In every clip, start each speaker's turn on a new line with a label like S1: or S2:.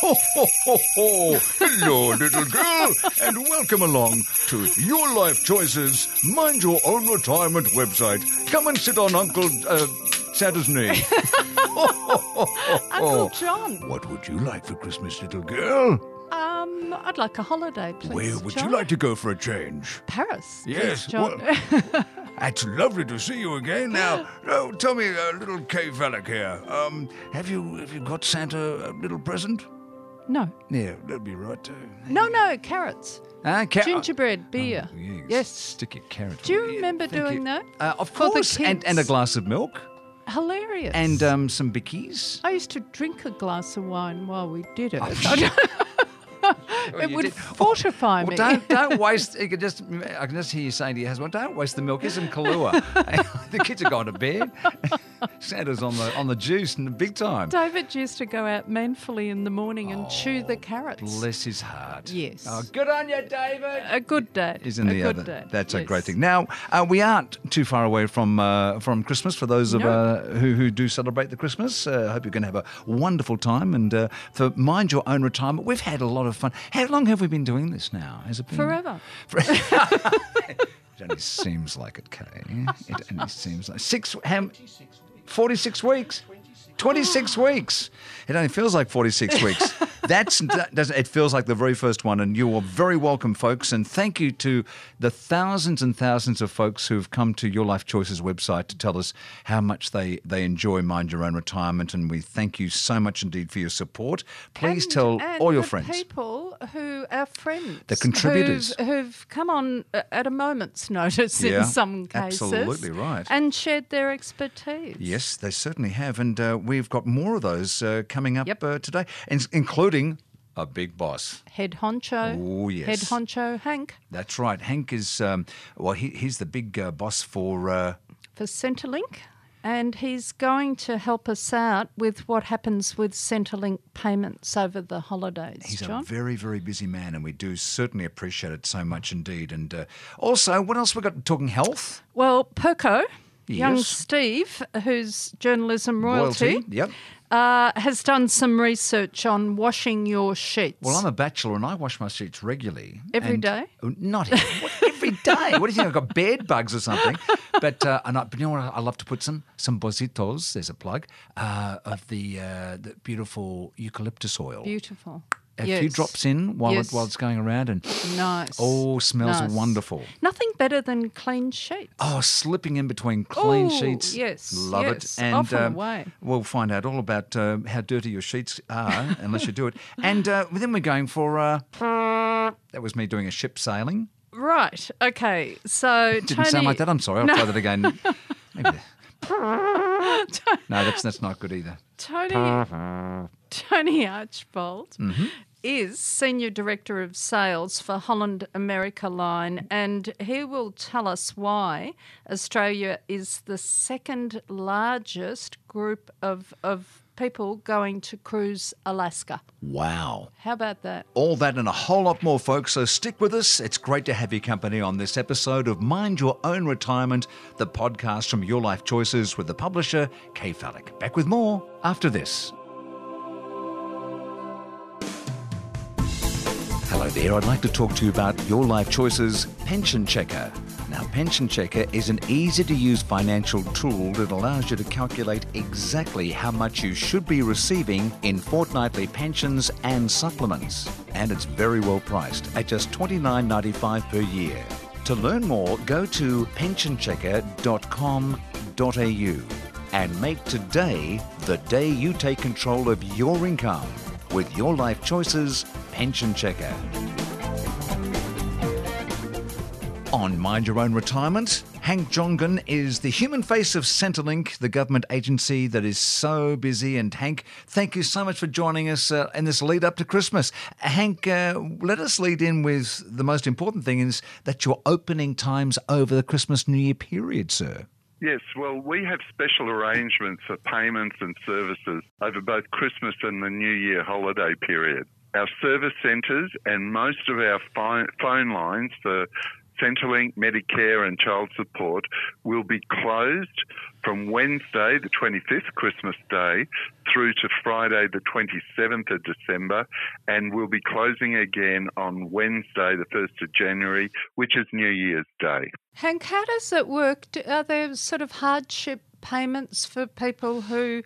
S1: Ho, ho, ho, ho. Hello, little girl, and welcome along to Your Life Choices Mind Your Own Retirement website. Come and sit on Uncle uh, Santa's knee. Ho,
S2: Uncle. John,
S1: What would you like for Christmas, little girl?
S2: um, I'd like a holiday, please.
S1: Where would
S2: John.
S1: you like to go for a change?
S2: Paris.
S1: Yes,
S2: please, John.
S1: It's lovely to see you again. Now, oh, tell me, uh, little Kay Fallick here. Um, have you have you got Santa a little present?
S2: No,
S1: Yeah, that'd be right. too.
S2: no, no, carrots,
S1: ah, ca-
S2: gingerbread, beer.
S1: Oh, yes.
S2: Yes.
S1: Stick your carrot.
S2: Do you remember
S1: thank
S2: doing
S1: you.
S2: that?
S1: Uh, of
S2: For
S1: course, and, and a glass of milk
S2: Hilarious.
S1: and um, some bickies.
S2: I used to drink a glass of wine while we did it. it would
S1: did.
S2: fortify
S1: Well,
S2: me.
S1: don't don't waste. You can just I can just hear you saying to your husband, "Don't waste the milk. Here's some Kahlua." the kids are going to bed. Santa's on the on the juice and the big time.
S2: David used to go out manfully in the morning and chew the carrots.
S1: Bless his heart.
S2: Yes.
S1: Oh, good on you, David.
S2: A good dad.
S1: Isn't
S2: a
S1: the
S2: good
S1: other?
S2: dad.
S1: That's a great thing. Now uh, we aren't too far away from uh, from Christmas for those of
S2: No.
S1: uh, who who do celebrate the Christmas. Uh, I hope you're going to have a wonderful time. And uh, for mind your own retirement, we've had a lot of fun. How long have we been doing this now? Has it been
S2: Forever.
S1: it only seems like it, Kay. It only seems like six. How, Forty-six weeks. Twenty-six weeks. It only feels like forty-six weeks. That's that doesn't. It feels like the very first one, and you are very welcome, folks. And thank you to the thousands and thousands of folks who've come to Your Life Choices website to tell us how much they they enjoy Mind Your Own Retirement, and we thank you so much indeed for your support. Please
S2: And-
S1: tell
S2: and
S1: all your
S2: the
S1: friends.
S2: people who are friends,
S1: The contributors.
S2: who've, who've come on at a moment's notice
S1: Yeah,
S2: in some cases,
S1: absolutely right.
S2: and shared their expertise.
S1: Yes, they certainly have, and uh, we've got more of those uh, coming up
S2: Yep.
S1: uh, today, in- including a big boss.
S2: Head honcho.
S1: Oh, yes.
S2: Head honcho Hank
S1: That's right. Hank is um, well. He, he's the big uh, boss for. Uh,
S2: for Centrelink. And he's going to help us out with what happens with Centrelink payments over the holidays,
S1: he's
S2: John.
S1: a very, very busy man, and we do certainly appreciate it so much indeed. And uh, also, what else we got? Talking health,
S2: well, Perko, young Steve, who's journalism royalty,
S1: Yep.
S2: uh, has done some research on washing your sheets.
S1: Well, I'm a bachelor, and I wash my sheets regularly.
S2: Every day?
S1: Oh, Not what, every day. What do you think? I've got bed bugs or something. But uh, and I, but you know what? I love to put some some Bosisto's. There's a plug uh, of the uh, the beautiful eucalyptus oil.
S2: Beautiful.
S1: A
S2: yes.
S1: few drops in while
S2: Yes.
S1: it, while it's going around, and
S2: Nice.
S1: oh, smells
S2: Nice.
S1: wonderful.
S2: Nothing better than clean sheets.
S1: Oh, slipping in between clean
S2: Ooh,
S1: sheets.
S2: yes,
S1: Love
S2: yes.
S1: it. And
S2: Off and away.
S1: we'll find out all about uh, how dirty your sheets are, unless you do it. And uh, then we're going for. Uh, that was me doing a ship sailing.
S2: Right. Okay. So
S1: Didn't
S2: Tony,
S1: sound like that. I'm sorry. I'll try that again. Maybe. no, that's that's not good either.
S2: Tony, Tony Archbold
S1: Mm-hmm.
S2: Is Senior Director of Sales for Holland America Line, and he will tell us why Australia is the second largest group of, of people going to cruise Alaska.
S1: Wow.
S2: How about that?
S1: All that and a whole lot more, folks. So stick with us. It's great to have your company on this episode of Mind Your Own Retirement, the podcast from Your Life Choices with the publisher, Kay Fallick. Back with more after this. There. I'd like to talk to you about Your Life Choices Pension Checker. Now, Pension Checker is an easy to use financial tool that allows you to calculate exactly how much you should be receiving in fortnightly pensions and supplements. And it's very well priced at just $29.95 per year. To learn more, go to pensionchecker.com.au and make today the day you take control of your income with Your Life Choices Pension Checker. On Mind Your Own Retirement, Hank Jongen is the human face of Centrelink, the government agency that is so busy. And Hank, thank you so much for joining us uh, in this lead up to Christmas. Hank, uh, let us lead in with the most important thing is that your opening times over the Christmas New Year period, sir.
S3: Yes, well, we have special arrangements for payments and services over both Christmas and the New Year holiday period. Our service centres and most of our phone lines for Centrelink, Medicare, and child support will be closed from Wednesday, the 25th, Christmas Day, through to Friday, the 27th of December, and we'll be closing again on Wednesday, the 1st of January, which is New Year's Day.
S2: Hank, how does it work? Are there sort of hardship payments for people who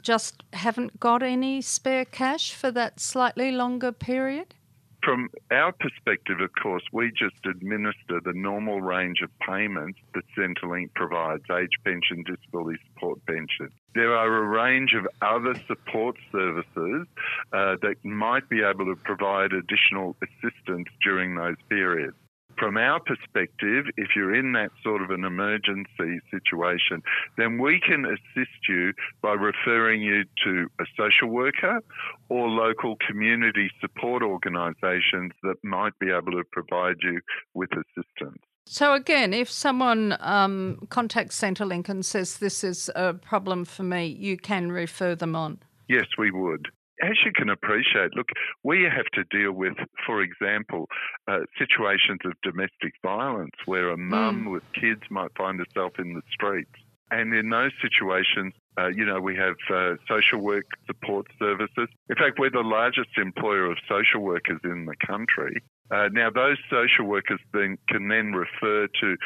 S2: just haven't got any spare cash for that slightly longer period?
S3: From our perspective, of course, we just administer the normal range of payments that Centrelink provides age pension, disability support pension. There are a range of other support services uh, that might be able to provide additional assistance during those periods from our perspective, if you're in that sort of an emergency situation, then we can assist you by referring you to a social worker or local community support organisations that might be able to provide you with assistance.
S2: So, again, if someone um, contacts Centrelink and says this is a problem for me, you can refer them on?
S3: Yes, we would as you can appreciate, look, we have to deal with, for example, uh, situations of domestic violence where a mum mm. with kids might find herself in the streets. And in those situations, uh, you know, we have uh, social work support services. In fact, we're the largest employer of social workers in the country. Uh, now, those social workers then can then refer to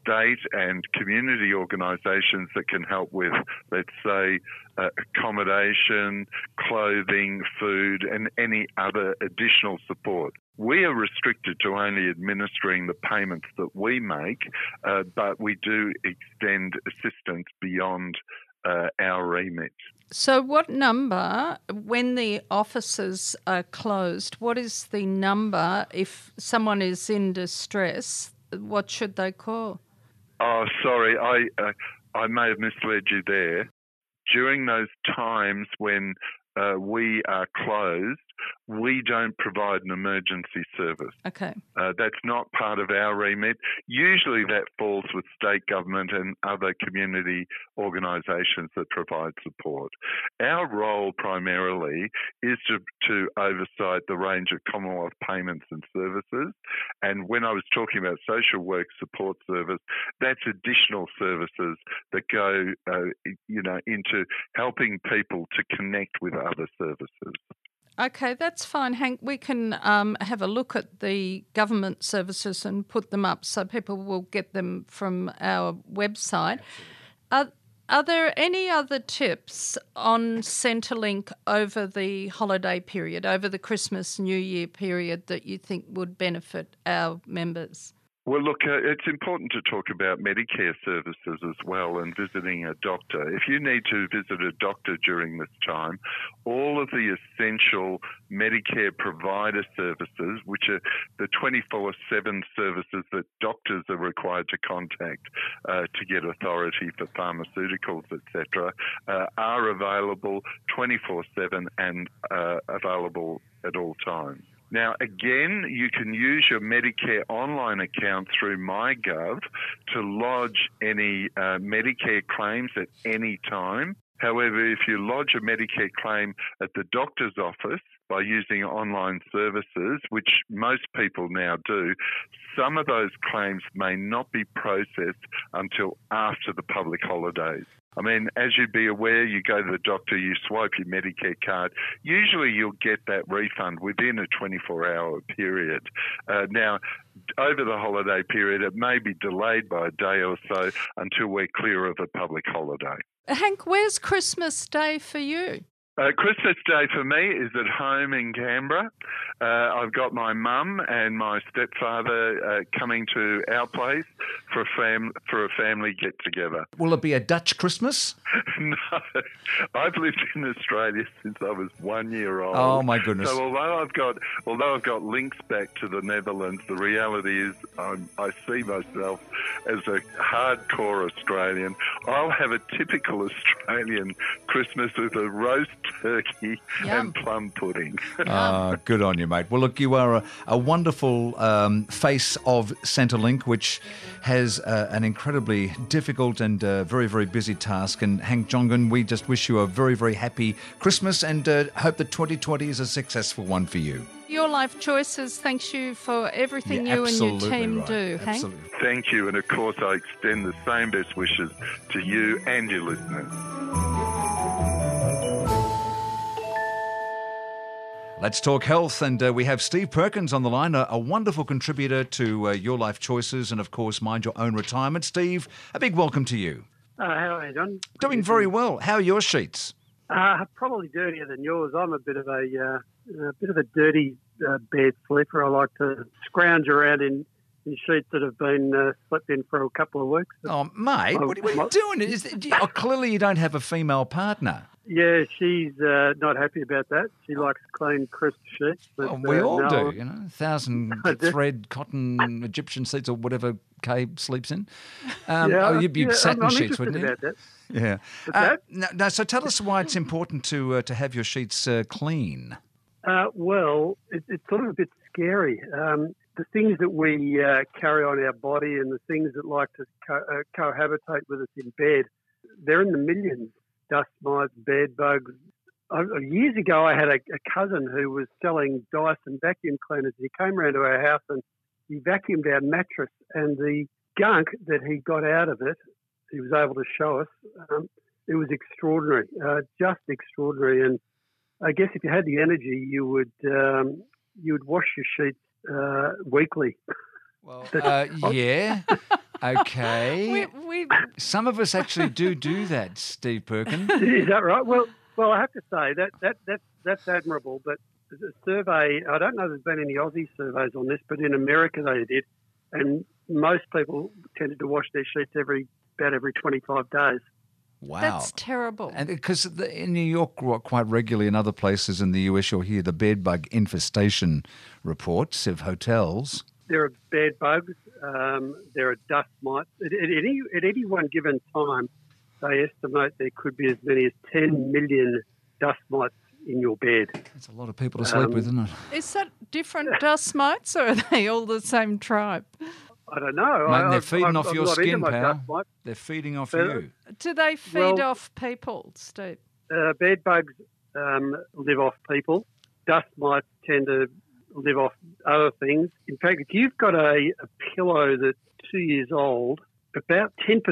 S3: state and community organisations that can help with, let's say, uh, accommodation, clothing, food, and any other additional support. We are restricted to only administering the payments that we make, uh, but we do extend assistance beyond uh, our remit.
S2: So, what number, when the offices are closed, what is the number if someone is in distress? What should they call?
S3: Oh, sorry, I uh, I may have misled you there. During those times when uh, we are closed, we don't provide an emergency service.
S2: Okay.
S3: Uh, that's not part of our remit. Usually that falls with state government and other community organisations that provide support. Our role primarily is to, to oversight the range of Commonwealth payments and services. And when I was talking about social work support service, that's additional services that go, uh, you know, into helping people to connect with other services.
S2: Okay, that's fine, Hank. We can um, have a look at the government services and put them up so people will get them from our website. Are, are there any other tips on Centrelink over the holiday period, over the Christmas New Year period, that you think would benefit our members?
S3: Well, look, uh, it's important to talk about Medicare services as well and visiting a doctor. If you need to visit a doctor during this time, all of the essential Medicare provider services, which are the 24 7 services that doctors are required to contact uh, to get authority for pharmaceuticals, etc., uh, are available 24 7 and uh, available at all times. Now, again, you can use your Medicare online account through MyGov to lodge any uh, Medicare claims at any time. However, if you lodge a Medicare claim at the doctor's office by using online services, which most people now do, some of those claims may not be processed until after the public holidays. I mean, as you'd be aware, you go to the doctor, you swipe your Medicare card. Usually, you'll get that refund within a 24 hour period. Uh, now, over the holiday period, it may be delayed by a day or so until we're clear of a public holiday.
S2: Hank, where's Christmas Day for you?
S3: Uh, Christmas Day for me is at home in Canberra. Uh, I've got my mum and my stepfather uh, coming to our place for a fam for a family get together.
S1: Will it be a Dutch Christmas?
S3: no, I've lived in Australia since I was one year old.
S1: Oh my goodness!
S3: So although I've got although I've got links back to the Netherlands, the reality is I'm, I see myself as a hardcore Australian. I'll have a typical Australian Christmas with a roast turkey Yum. and plum pudding.
S1: uh, good on you, mate. Well, look, you are a, a wonderful um, face of Centrelink, which has uh, an incredibly difficult and uh, very, very busy task. And Hank Jongen, we just wish you a very, very happy Christmas and uh, hope that 2020 is a successful one for you.
S2: Your Life Choices thanks you for everything
S1: You're
S2: you and your team
S1: right.
S2: do, Hank.
S3: Thank you, and of course, I extend the same best wishes to you and your listeners.
S1: Let's talk health, and uh, we have Steve Perkins on the line, a, a wonderful contributor to uh, Your Life Choices and, of course, Mind Your Own Retirement. Steve, a big welcome to you.
S4: Uh, how are you, John?
S1: Doing very well. How are your sheets?
S4: Uh, probably dirtier than yours. I'm a bit of a, uh, a bit of a dirty uh, bed sleeper. I like to scrounge around in, in sheets that have been uh, slept in for a couple of weeks.
S1: Oh, mate,
S4: Oh,
S1: what, what are you doing? Is, do you- oh, clearly, you don't have a female partner.
S4: Yeah, she's uh, not happy about that. She likes clean, crisp sheets. But,
S1: Oh, we
S4: uh,
S1: all
S4: no,
S1: do, you know, thousand thread cotton Egyptian sheets or whatever Kay sleeps in. Um,
S4: Yeah,
S1: oh, you'd be
S4: yeah,
S1: satin
S4: I'm, I'm
S1: sheets, wouldn't you? Yeah. Uh,
S4: that?
S1: no, no, so tell us why it's important to uh, to have your sheets uh, clean.
S4: Uh, well, it, it's sort of a bit scary. Um, the things that we uh, carry on our body and the things that like to co- uh, cohabitate with us in bed, they're in the millions. Dust mites, bed bugs. Years ago, I had a, a cousin who was selling Dyson vacuum cleaners. He came round to our house and he vacuumed our mattress, and the gunk that he got out of it, he was able to show us. Um, it was extraordinary, uh, just extraordinary, and I guess if you had the energy, you would um, you would wash your sheets uh, weekly.
S1: Well, uh, yeah, okay.
S2: We, we,
S1: Some of us actually do do that, Steve Perkins.
S4: Is that right? Well, well, I have to say that that that that's admirable. But the survey, I don't know if there's been any Aussie surveys on this, but in America they did, and most people tended to wash their sheets every about every 25 days.
S1: Wow.
S2: that's terrible.
S1: And because in New York, quite regularly, in other places in the US, you'll hear the bed bug infestation reports of hotels.
S4: There are bed bugs. Um, there are dust mites. At, at any at any one given time, they estimate there could be as many as 10 million dust mites in your bed.
S1: That's a lot of people to sleep
S4: Um,
S1: with, isn't it?
S2: Is that different dust mites or are they all the same tribe?
S4: I don't know.
S1: Mate,
S4: I,
S1: they're feeding
S4: I'm-
S1: off
S4: I'm
S1: your skin,
S4: my
S1: pal.
S4: dust mites.
S1: They're feeding off
S4: But-
S1: you.
S2: Do they feed
S4: Well-
S2: off people, Steve?
S4: Uh, bed bugs um, live off people. Dust mites tend to live off other things. In fact, if you've got a, a pillow that's two years old, about 10%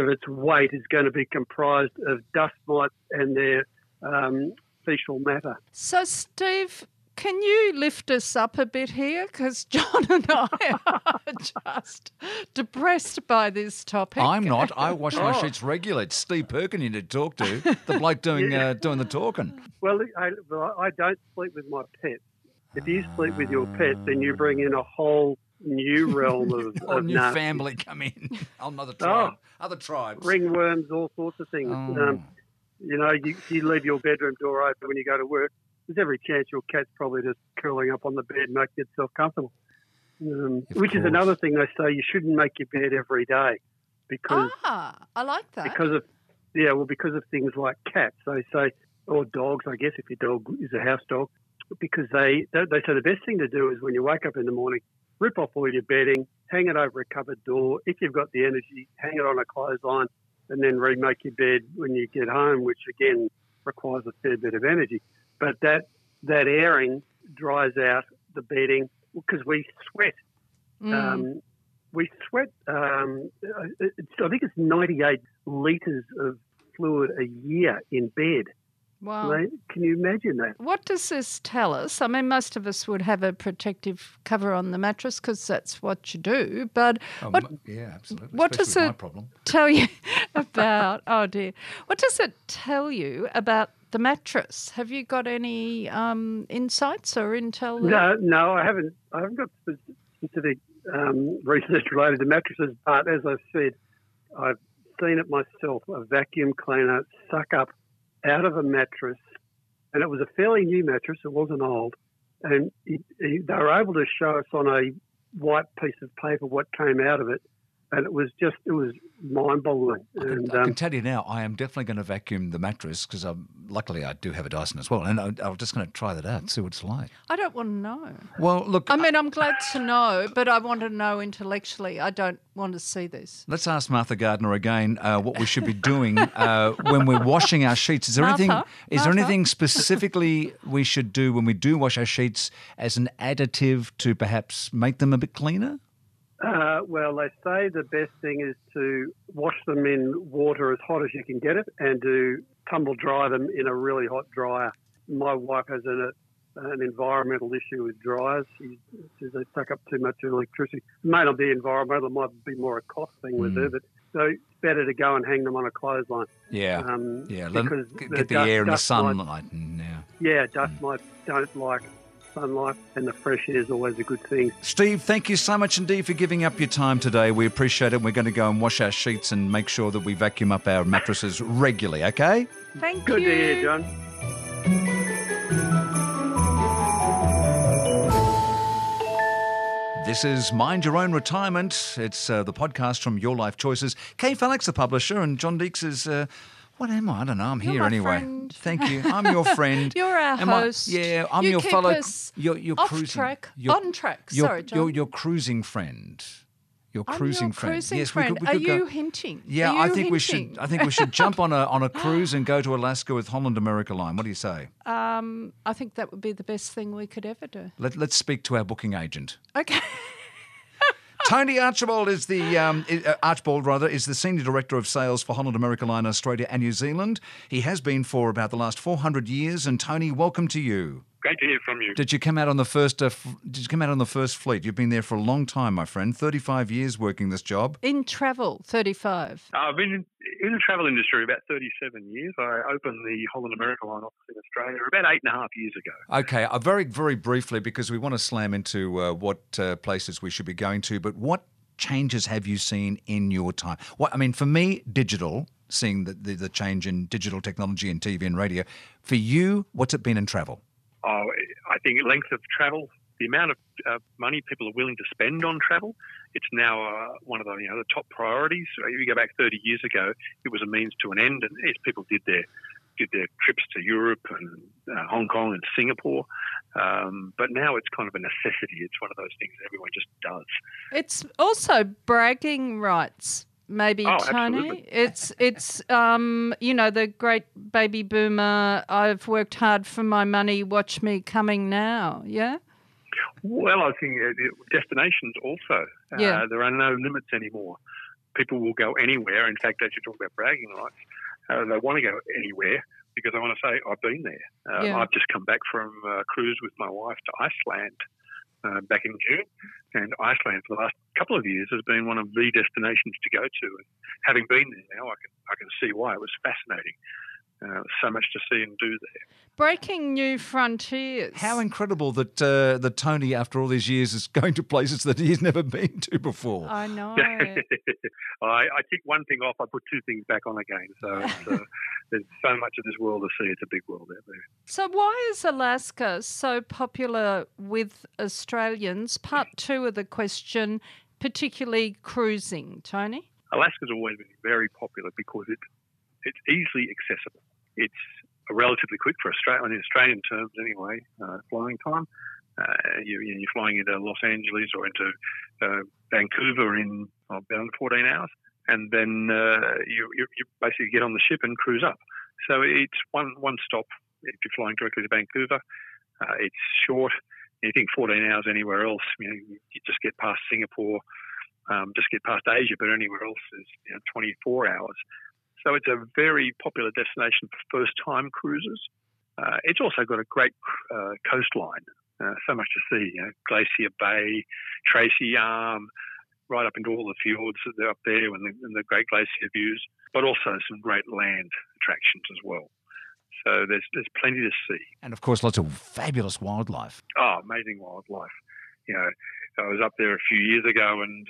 S4: of its weight is going to be comprised of dust mites and their um, fecal matter.
S2: So, Steve, can you lift us up a bit here? Because John and I are just depressed by this topic.
S1: I'm not. I wash my
S4: Oh.
S1: sheets regularly. It's Steve Perkin you need to talk to, the bloke doing uh, doing the talking.
S4: Well, I, I don't sleep with my pets. If you sleep with your pet, then you bring in a whole new realm of,
S1: Or
S4: of
S1: new
S4: nasty.
S1: family come in. Another tribe. Other tribes.
S4: ringworms, all sorts of things.
S1: Oh.
S4: Um, you know, you, you leave your bedroom door open when you go to work. There's every chance your cat's probably just curling up on the bed, making itself comfortable. Um, which is another thing they say you shouldn't make your bed every day because
S2: Ah, I like that.
S4: because of yeah, well, because of things like cats. They say or dogs, I guess, if your dog is a house dog, because they they, they say the best thing to do is when you wake up in the morning, rip off all your bedding, hang it over a cupboard door. If you've got the energy, hang it on a clothesline, and then remake your bed when you get home, which again requires a fair bit of energy. But that that airing dries out the bedding because we sweat.
S2: Mm.
S4: Um, we sweat. Um, it's, I think it's 98 litres of fluid a year in bed.
S2: wow.
S4: Mate, Can you imagine that?
S2: What does this tell us? I mean, most of us would have a protective cover on the mattress because that's what you do. But
S1: Oh,
S2: what
S1: yeah, absolutely.
S2: what
S1: Especially
S2: does
S1: with my
S2: it-
S1: problem.
S2: tell you about? oh dear, what does it tell you about the mattress? Have you got any um, insights or intel? there?
S4: No, no, I haven't. I haven't got specific um, research related to mattresses, but as I said, I've seen it myself. A vacuum cleaner suck up out of a mattress, and it was a fairly new mattress. It wasn't old, and it, it, they were able to show us on a white piece of paper what came out of it. And it was just it was mind-boggling.
S1: I can,
S4: And
S1: I can
S4: um,
S1: tell you now, I am definitely going to vacuum the mattress because luckily I do have a Dyson as well, and I, I'm just going to try that out, see what it's like.
S2: I don't want to know.
S1: Well, look,
S2: I mean, I'm glad to know, but I want to know intellectually. I don't want to see this.
S1: Let's ask Martha Gardner again uh, what we should be doing uh, when we're washing our sheets. Is there anything?
S2: Martha?
S1: Is there anything specifically we should do when we do wash our sheets as an additive to perhaps make them a bit cleaner?
S4: Uh, well, they say the best thing is to wash them in water as hot as you can get it and to tumble dry them in a really hot dryer. My wife has an, an environmental issue with dryers. She says they suck up too much electricity. It may not be environmental, it might be more a cost thing with her, but so it's better to go and hang them on a clothesline.
S1: Yeah,
S4: Um,
S1: yeah.
S4: Because
S1: get
S4: the
S1: the,
S4: dust-
S1: air and the
S4: might-
S1: sunlight. Mm, yeah.
S4: Yeah, dust mites don't like sunlight, and the fresh air is always a good thing.
S1: Steve, thank you so much indeed for giving up your time today. We appreciate it. We're going to go and wash our sheets and make sure that we vacuum up our mattresses regularly. Okay.
S2: Thank
S4: Good
S2: you.
S4: to hear, John.
S1: This is Mind Your Own Retirement. It's uh, the podcast from Your Life Choices. Kay Fallick, the publisher, and John Deeks is. Uh, what am I? I don't know. I'm
S2: You're
S1: here anyway.
S2: friend.
S1: Thank you. I'm your friend.
S2: You're our
S1: Am I-
S2: host.
S1: yeah, I'm
S2: You
S1: your fellow. you're, you're
S2: off
S1: cruising.
S2: track.
S1: You're-
S2: On track.
S1: You're,
S2: Sorry, John.
S1: You're your cruising friend. Your cruising
S2: your
S1: friend.
S2: cruising
S1: yes,
S2: friend.
S1: we could. We
S2: Are
S1: could go-
S2: you hinting?
S1: Yeah,
S2: Are
S1: I
S2: you
S1: think we should. I think we should jump on a on a cruise and go to Alaska with Holland America Line. What do you say?
S2: Um, I think that would be the best thing we could ever do.
S1: Let, let's speak to our booking agent.
S2: Okay.
S1: Tony Archibald is the um, uh, Archibald rather is the senior director of sales for Holland America Line Australia and New Zealand. He has been for about the last 400 years. And Tony, welcome to you.
S5: Great to hear from you.
S1: Did you come out on the first? Uh, f- did you come out on the first fleet? You've been there for a long time, my friend. 35 years working this job.
S2: In travel, 35.
S5: I've been in, in the travel industry about 37 years. I opened the Holland America line office in Australia about eight and a half years ago.
S1: Okay, uh, very very briefly because we want to slam into uh, what uh, places we should be going to. But what changes have you seen in your time? What I mean, for me, digital. Seeing the, the, the change in digital technology and TV and radio. For you, what's it been in travel?
S5: Oh, I think length of travel, the amount of uh, money people are willing to spend on travel, it's now uh, one of the you know the top priorities. If you go back 30 years ago, it was a means to an end, and yes, people did their did their trips to Europe and uh, Hong Kong and Singapore. Um, but now it's kind of a necessity. It's one of those things everyone just does.
S2: It's also bragging rights. Maybe
S5: Oh,
S2: Tony.
S5: absolutely.
S2: It's it's um you know the great baby boomer. I've worked hard for my money. Watch me coming now. Yeah.
S5: Well, I think uh, destinations also.
S2: Yeah.
S5: Uh, there are no limits anymore. People will go anywhere. In fact, as you talk about bragging rights, uh, they want to go anywhere because they want to say, I've been there. Uh,
S2: Yeah.
S5: I've just come back from a cruise with my wife to Iceland uh, back in June. And Iceland for the last couple of years has been one of the destinations to go to. And having been there now, I can, I can see why. It was fascinating. Uh, so much to see and do there.
S2: Breaking new frontiers.
S1: How incredible that uh, that Tony, after all these years, is going to places that he's never been to before.
S2: I know.
S5: I, I tick one thing off, I put two things back on again. So uh, there's so much of this world to see. It's a big world out there.
S2: So, why is Alaska so popular with Australians? Part two of the question, particularly cruising, Tony.
S5: Alaska's always been very popular because it, it's easily accessible. It's relatively quick for Australia, in Australian terms anyway, uh, flying time. Uh, you, you're flying into Los Angeles or into uh, Vancouver in oh, about 14 hours, and then uh, you, you, you basically get on the ship and cruise up. So it's one one stop if you're flying directly to Vancouver. Uh, it's short. You think 14 hours anywhere else, you know, you just get past Singapore, um, just get past Asia, but anywhere else is you know, 24 hours. So it's a very popular destination for first-time cruisers. Uh, it's also got a great uh, coastline, uh, so much to see. You know, Glacier Bay, Tracy Arm, right up into all the fjords that are up there and the, and the great glacier views, but also some great land attractions as well. So there's there's plenty to see.
S1: And of course, lots of fabulous wildlife.
S5: Oh, amazing wildlife. You know, I was up there a few years ago and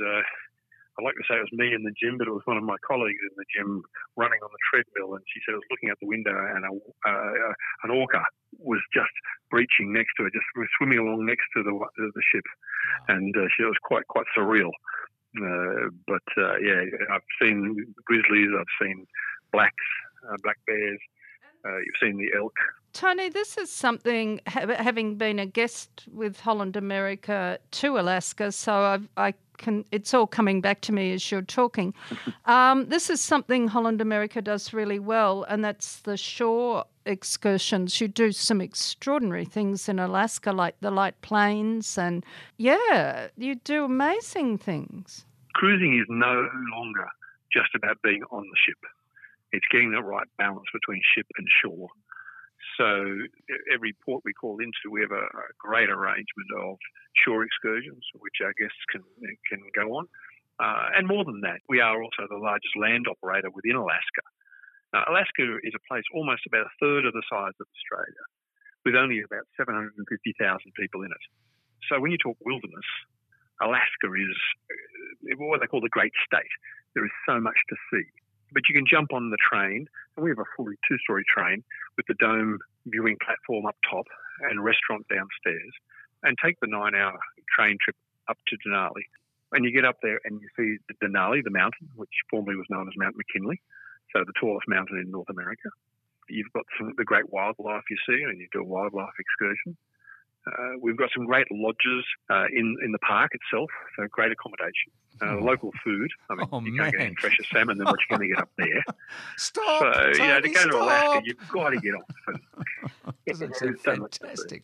S5: uh, I'd like to say it was me in the gym, but it was one of my colleagues in the gym running on the treadmill. And she said I was looking out the window and a, uh, an orca was just breaching next to her, just swimming along next to the, the ship. And uh, she, it was quite, quite surreal. Uh, but uh, yeah, I've seen grizzlies, I've seen blacks, uh, black bears, uh, you've seen the elk.
S2: Tony, this is something, having been a guest with Holland America to Alaska, so I've, I can, it's all coming back to me as you're talking. Um, this is something Holland America does really well, and that's the shore excursions. You do some extraordinary things in Alaska, like the Light planes, and yeah, you do amazing things.
S5: Cruising is no longer just about being on the ship. It's getting the right balance between ship and shore. So every port we call into, we have a, a great arrangement of shore excursions, which our guests can can go on. Uh, and more than that, we are also the largest land operator within Alaska. Alaska is a place almost about a third of the size of Australia, with only about 750,000 people in it. So when you talk wilderness, Alaska is uh, what they call the Great State. There is so much to see. But you can jump on the train, and we have a fully two story train with the dome viewing platform up top and restaurant downstairs, and take the nine hour train trip up to Denali. And you get up there and you see the Denali, the mountain, which formerly was known as Mount McKinley, so the tallest mountain in North America. You've got some, the great wildlife you see, and you do a wildlife excursion. Uh, we've got some great lodges uh, in in the park itself, so great accommodation. Uh, local food. I mean,
S1: Oh,
S5: you can't get
S1: man.
S5: any fresher salmon than what you're going to get up there.
S1: Stop.
S5: so, you know, to
S1: Tony,
S5: go to Alaska,
S1: stop.
S5: you've got to get off. And
S1: Doesn't
S5: There's
S1: sound
S5: so much to see.
S1: fantastic.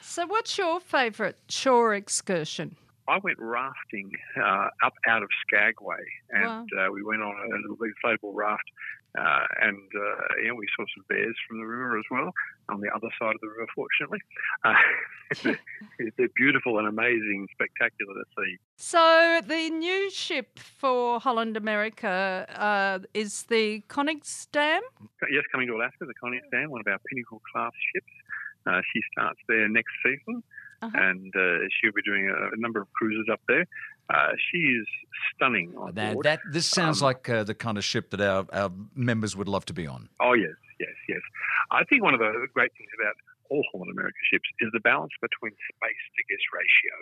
S2: So, what's your favourite shore excursion?
S5: I went rafting uh, up out of Skagway, and uh, we went on a little big inflatable raft, uh, and uh, yeah, we saw some bears from the river as well on the other side of the river. Fortunately, uh, they're, beautiful and amazing, spectacular to see.
S2: So, the new ship for Holland America uh, is the Koningsdam.
S5: Yes, coming to Alaska, the Koningsdam, one of our pinnacle class ships. Uh, she starts there next season,
S2: Uh-huh.
S5: and uh, she'll be doing a, a number of cruises up there. Uh, she is stunning on
S1: That,
S5: board.
S1: that this sounds
S5: Um,
S1: like uh, the kind of ship that our, our members would love to be on.
S5: Oh yes, yes, yes. I think one of the great things about all Holland America ships is the balance between space to guest ratio.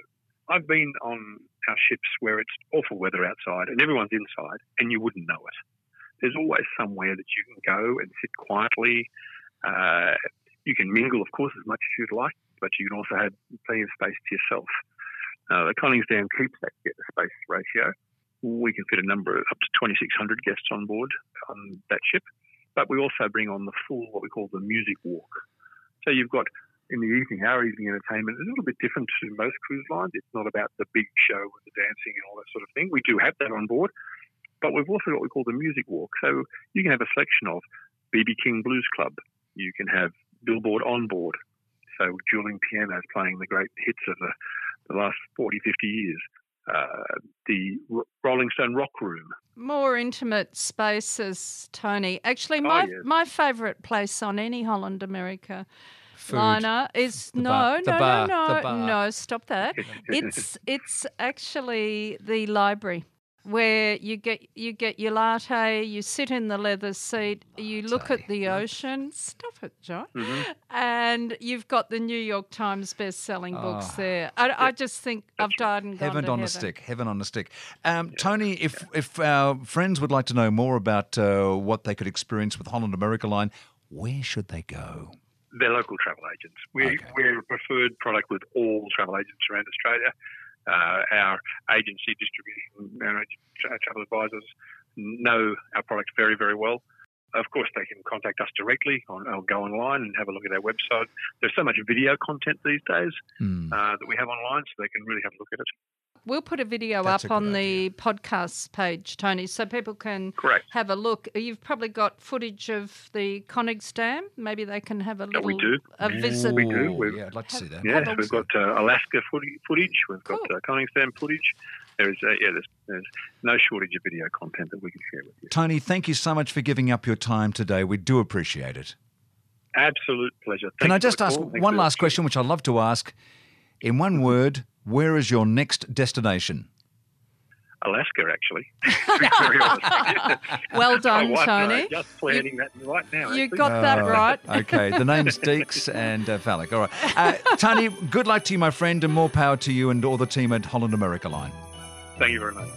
S5: I've been on our ships where it's awful weather outside and everyone's inside and you wouldn't know it. There's always somewhere that you can go and sit quietly. Uh, you can mingle, of course, as much as you'd like, but you can also have plenty of space to yourself. Uh, the Koningsdam keeps that get space ratio. We can fit a number of up to 2,600 guests on board on that ship but we also bring on the full, what we call the music walk. So you've got in the evening, our evening entertainment is a little bit different to most cruise lines. It's not about the big show with the dancing and all that sort of thing. We do have that on board, but we've also got what we call the music walk. So you can have a selection of BB King Blues Club. You can have Billboard on board. So dueling pianos playing the great hits of the, the last 40, 50 years. Uh, the R- Rolling Stone Rock Room,
S2: More intimate spaces, Tony. Actually,
S5: Oh,
S2: my
S5: yes.
S2: my favourite place on any Holland America
S1: Food.
S2: liner is
S1: The
S2: no,
S1: bar- the
S2: no,
S1: bar-
S2: no, no, no. Stop that. it's it's actually the library where you get you get your latte, you sit in the leather seat, you look at the ocean. Stop it, John.
S5: Mm-hmm.
S2: And you've got the New York Times best-selling books
S1: Oh.
S2: there. I, I just think I've died and gone
S1: Heaven
S2: to
S1: on
S2: heaven.
S1: a stick. Heaven on a stick. Um, Tony, if if our friends would like to know more about uh, what they could experience with Holland America Line, where should they go?
S5: They're local travel agents. We,
S1: Okay.
S5: We're a preferred product with all travel agents around Australia. Uh, our agency distribution our travel advisors know our product very, very well. Of course, they can contact us directly on, or go online and have a look at our website. There's so much video content these days
S1: Hmm.
S5: uh, that we have online, so they can really have a look at it.
S2: We'll put a video
S1: That's
S2: up
S1: a
S2: on
S1: good
S2: the podcast page, Tony, so people can
S5: Correct.
S2: have a look. You've probably got footage of the Dam. Maybe they can have a little
S5: we do.
S2: a visit.
S5: We do. We've-
S1: yeah, I'd like to see that.
S5: Yes, we've got uh, Alaska footage, footage. We've got
S2: Cool.
S5: uh, Koningsdam footage. There is, uh, yeah, there's, there's no shortage of video content that we can share with you.
S1: Tony, thank you so much for giving up your time today. We do appreciate it.
S5: Absolute pleasure.
S1: Can I just ask
S5: call.
S1: One
S5: for
S1: last question, which I love to ask? In one word, where is your next destination?
S5: Alaska, actually. to be very honest.
S2: Well done,
S5: wife
S2: Tony.
S5: are just planning that right now.
S2: You
S5: actually.
S2: got that
S1: Oh,
S2: right.
S1: Okay, the name's Deeks and uh, Fallick. All right. Uh, Tony, good luck to you, my friend, and more power to you and all the team at Holland America Line.
S5: Thank you very much.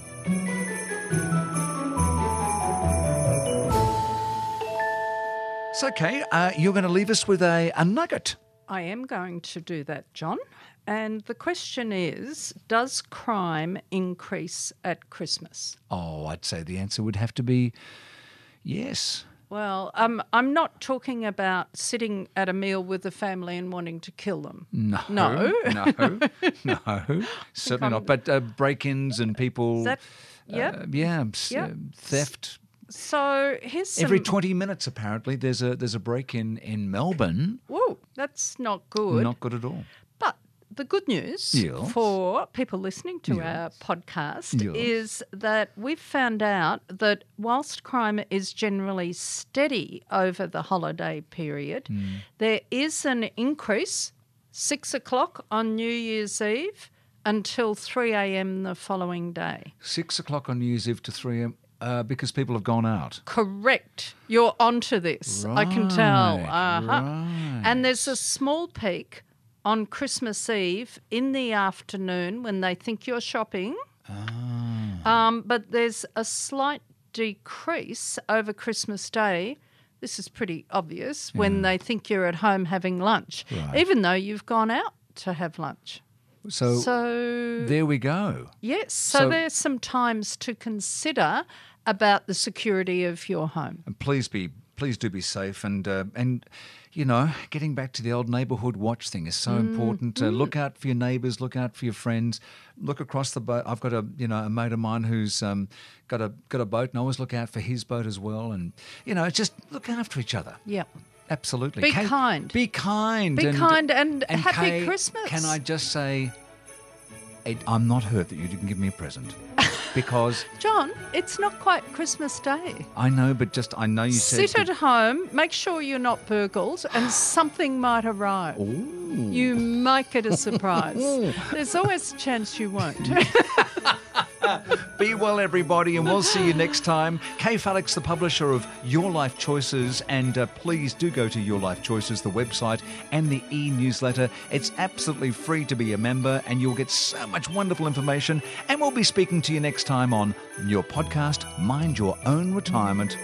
S1: It's okay. Uh, you're going to leave us with a, a nugget.
S2: I am going to do that, John. And the question is Does crime increase at Christmas?
S1: Oh, I'd say the answer would have to be yes.
S2: Well, um, I'm not talking about sitting at a meal with the family and wanting to kill them.
S1: No.
S2: No.
S1: No. no. Certainly not. But uh, break ins and people.
S2: That, yeah.
S1: uh, yeah. s-
S2: Yeah.
S1: uh, theft.
S2: so here's some.
S1: Every 20 minutes, apparently, there's a there's a break in in Melbourne.
S2: Whoa, that's not good.
S1: Not good at all.
S2: The good news
S1: Yes.
S2: for people listening to
S1: Yes.
S2: our podcast
S1: Yes.
S2: is that we've found out that whilst crime is generally steady over the holiday period,
S1: Hmm.
S2: there is an increase six o'clock on New Year's Eve until 3 a.m. the following day.
S1: Six o'clock on New Year's Eve to 3 a.m. Uh, because people have gone out.
S2: Correct. You're onto this. I can tell. Uh-huh.
S1: right.
S2: And there's a small peak on Christmas Eve in the afternoon when they think you're shopping.
S1: Ah.
S2: Um, but there's a slight decrease over Christmas Day. This is pretty obvious when they think you're at home having lunch,
S1: Right.
S2: even though you've gone out to have lunch.
S1: So,
S2: So,
S1: there we go.
S2: yes, so,
S1: so-
S2: there's some times to consider about the security of your home.
S1: And please be, please do be safe. And uh, and you know, getting back to the old neighbourhood watch thing is so important. Uh, look out for your neighbours. Look out for your friends. Look across the boat. I've got a you know a mate of mine who's um, got a got a boat, and I always look out for his boat as well. And you know, just look after each other.
S2: Yeah.
S1: Absolutely.
S2: Be
S1: Kay-
S2: kind.
S1: Be kind.
S2: Be kind and happy
S1: Kay,
S2: Christmas.
S1: Can I just say, I'm not hurt that you didn't give me a present because
S2: John, it's not quite Christmas Day.
S1: I know, but just I know you said
S2: Sit at home, make sure you're not burgled, and something might arrive. You might get a surprise. There's always a chance you won't.
S1: Be well, everybody, and we'll see you next time. Kay Fallick, the publisher of Your Life Choices, and uh, please do go to Your Life Choices, the website, and the e newsletter. It's absolutely free to be a member, and you'll get so much wonderful information. And we'll be speaking to you next time on your podcast, Mind Your Own Retirement.